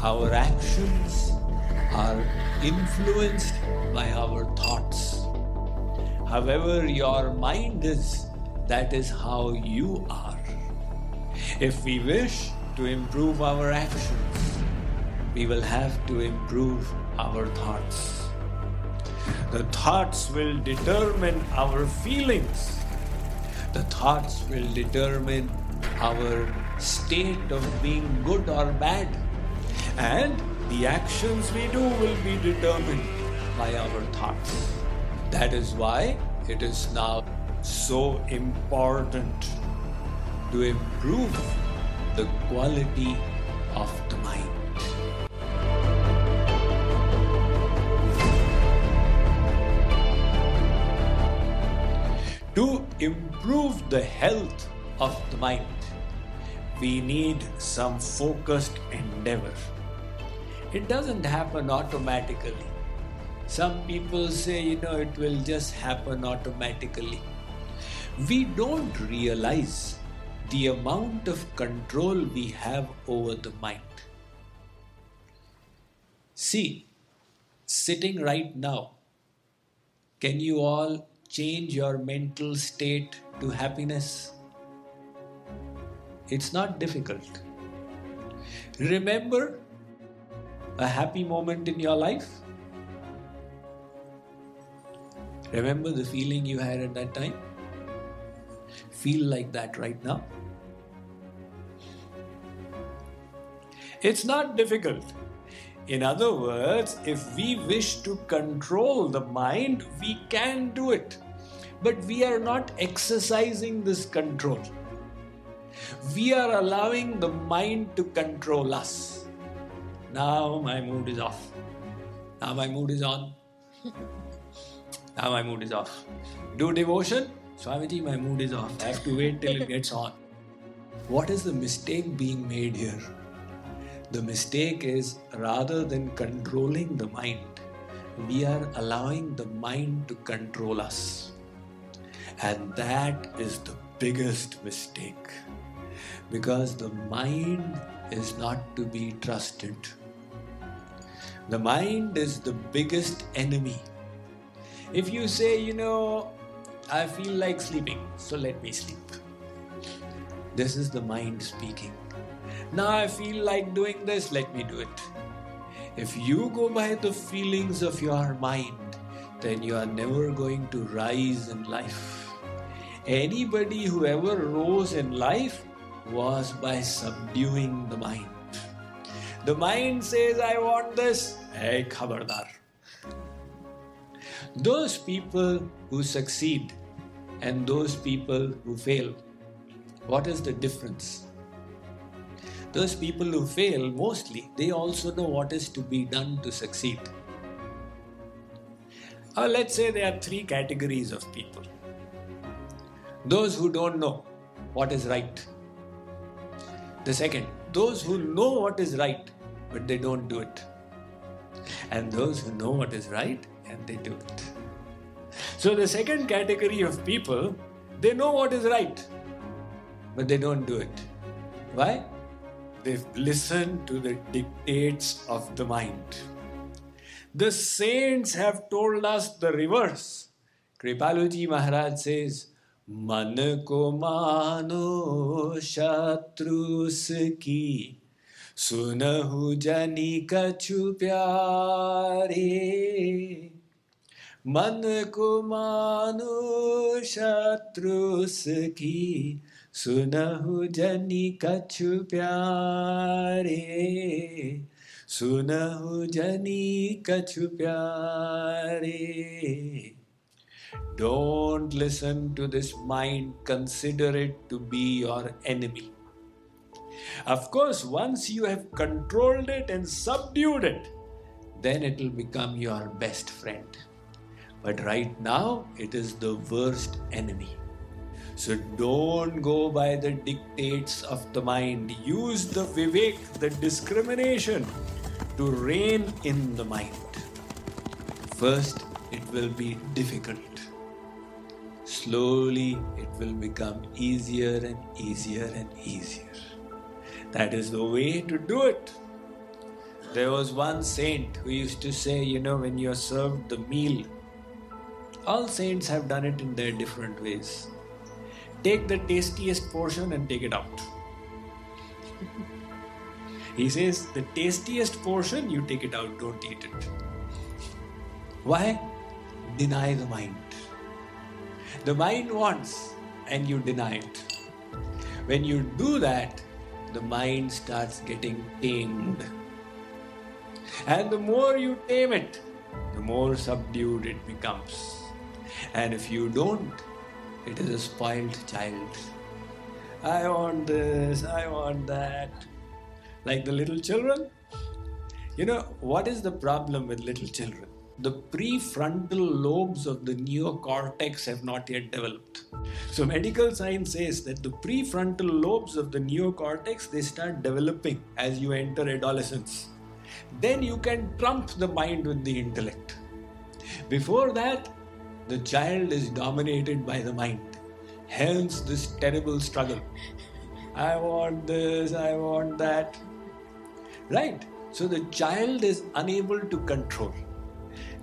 our actions are influenced by our thoughts. However, your mind is, that is how you are. If we wish to improve our actions, we will have to improve our thoughts. The thoughts will determine our feelings. The thoughts will determine our state of being good or bad. And the actions we do will be determined by our thoughts. That is why it is now so important to improve the quality of the mind. To improve the health of the mind, we need some focused endeavor. It doesn't happen automatically. Some people say, you know, it will just happen automatically. We don't realize the amount of control we have over the mind. See, sitting right now, can you all change your mental state to happiness? It's not difficult. Remember a happy moment in your life? Remember the feeling you had at that time? Feel like that right now? It's not difficult. In other words, if we wish to control the mind, we can do it. But we are not exercising this control. We are allowing the mind to control us. Now my mood is off. Now my mood is on. now my mood is off. Do devotion. Swamiji, my mood is off. I have to wait till it gets on. What is the mistake being made here? The mistake is rather than controlling the mind, we are allowing the mind to control us. And that is the biggest mistake because the mind is not to be trusted. The mind is the biggest enemy. If you say, you know, I feel like sleeping, so let me sleep. This is the mind speaking. Now I feel like doing this, let me do it. If you go by the feelings of your mind, then you are never going to rise in life. Anybody who ever rose in life was by subduing the mind. The mind says, I want this. Hey, khabardar. Those people who succeed and those people who fail, what is the difference? Those people who fail, mostly, they also know what is to be done to succeed. Uh, let's say there are three categories of people those who don't know what is right. The second, those who know what is right, but they don't do it And those who know what is right and they do it. So, the second category of people, they know what is right, but they don't do it. Why? They've listened to the dictates of the mind. The saints have told us the reverse. Kripaluji Maharaj says, मन को मानो शत्रुस की सुनहु जनी कछु प्यारे मन को मानु शत्रु की सुनहु जनी कछु प्यारे सुनहु जनी कछु प्यारे don't listen to this mind consider it to be your enemy Of course, once you have controlled it and subdued it, then it will become your best friend. But right now, it is the worst enemy. So don't go by the dictates of the mind. Use the vivek, the discrimination, to rein in the mind. First, it will be difficult. Slowly, it will become easier and easier and easier. That is the way to do it. There was one saint who used to say, you know, when you're served the meal, all saints have done it in their different ways. Take the tastiest portion and take it out. he says, the tastiest portion, you take it out, don't eat it. Why? Deny the mind. The mind wants, and you deny it. When you do that, the mind starts getting tamed. And the more you tame it, the more subdued it becomes. And if you don't, it is a spoiled child. I want this, I want that. Like the little children. You know, what is the problem with little children? The prefrontal lobes of the neocortex have not yet developed. So medical science says that the prefrontal lobes of the neocortex they start developing as you enter adolescence. Then you can trump the mind with the intellect. Before that, the child is dominated by the mind. Hence this terrible struggle. I want this, I want that. Right? So the child is unable to control.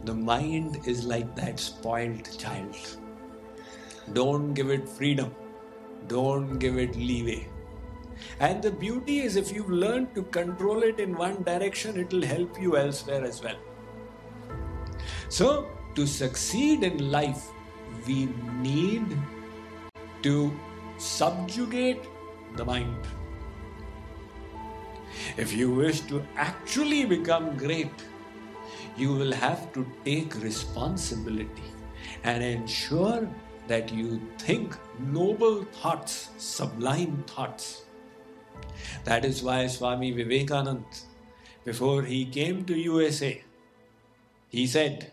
The mind is like that spoiled child. Don't give it freedom. Don't give it leeway. And the beauty is, if you've learned to control it in one direction, it will help you elsewhere as well. So, to succeed in life, we need to subjugate the mind. If you wish to actually become great, you will have to take responsibility and ensure that you think noble thoughts, sublime thoughts. That is why Swami Vivekanand, before he came to USA, he said,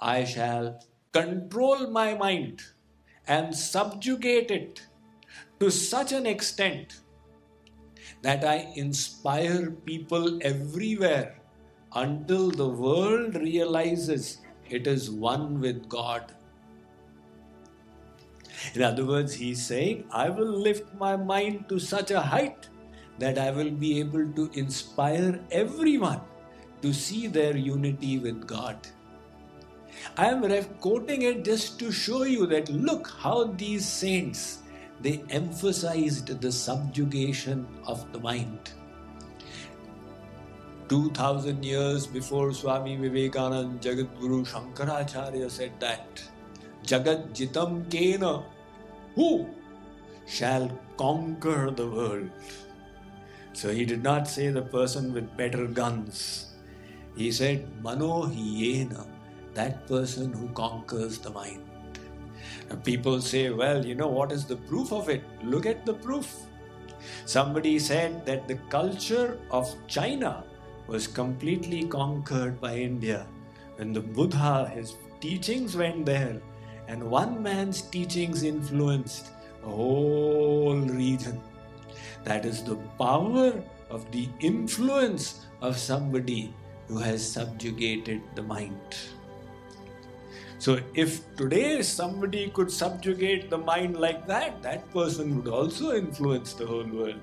I shall control my mind and subjugate it to such an extent that I inspire people everywhere until the world realizes it is one with God. In other words, he's saying, I will lift my mind to such a height that I will be able to inspire everyone to see their unity with God. I am quoting it just to show you that look how these saints they emphasized the subjugation of the mind. 2000 years before Swami Vivekananda, Jagat Guru Shankaracharya said that Jagat Jitam Kena, who shall conquer the world? So he did not say the person with better guns. He said Mano Hiyena, that person who conquers the mind. And people say, well, you know, what is the proof of it? Look at the proof. Somebody said that the culture of China was completely conquered by India. When the Buddha, his teachings went there, and one man's teachings influenced a whole region. That is the power of the influence of somebody who has subjugated the mind. So, if today somebody could subjugate the mind like that, that person would also influence the whole world.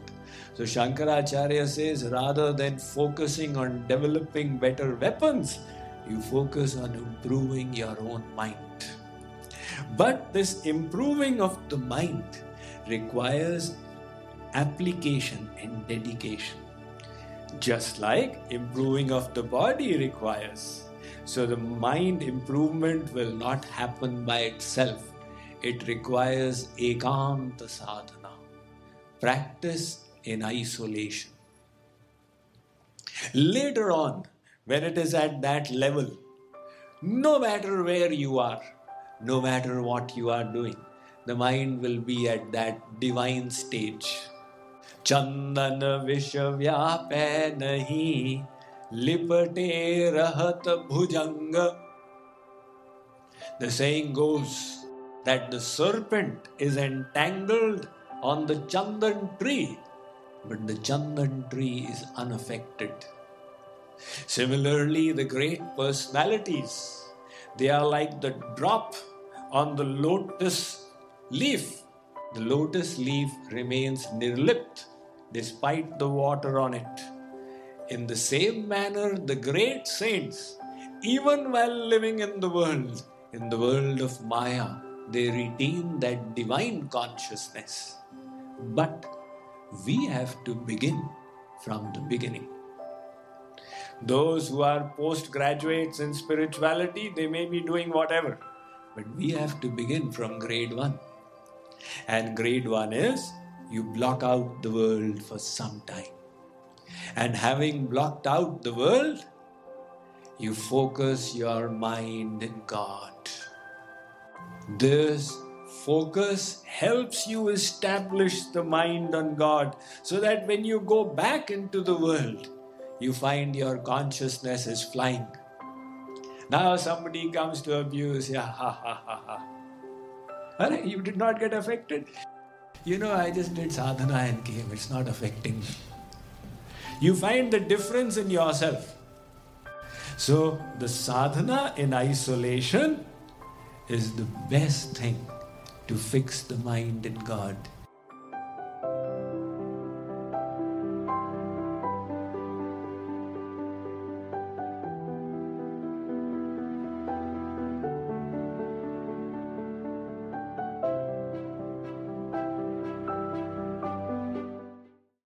So Shankaracharya says rather than focusing on developing better weapons, you focus on improving your own mind. But this improving of the mind requires application and dedication, just like improving of the body requires. So the mind improvement will not happen by itself. It requires ekanta sadhana, practice in isolation. Later on, when it is at that level, no matter where you are, no matter what you are doing, the mind will be at that divine stage. चंदन विश्व व्याप नहीं लिपटे रहत bhujanga. The saying goes that the serpent is entangled on the chandan tree but the Chandan tree is unaffected. Similarly, the great personalities, they are like the drop on the lotus leaf. The lotus leaf remains nirlipt despite the water on it. In the same manner, the great saints, even while living in the world, in the world of Maya, they retain that divine consciousness. But we have to begin from the beginning. Those who are postgraduates in spirituality, they may be doing whatever, but we have to begin from grade one. And grade one is you block out the world for some time. And having blocked out the world, you focus your mind in God. This focus helps you establish the mind on God so that when you go back into the world, you find your consciousness is flying. Now somebody comes to abuse, yeah, ha ha ha ha. You did not get affected. You know, I just did sadhana and came, it's not affecting me. You find the difference in yourself. So, the sadhana in isolation is the best thing to fix the mind in God.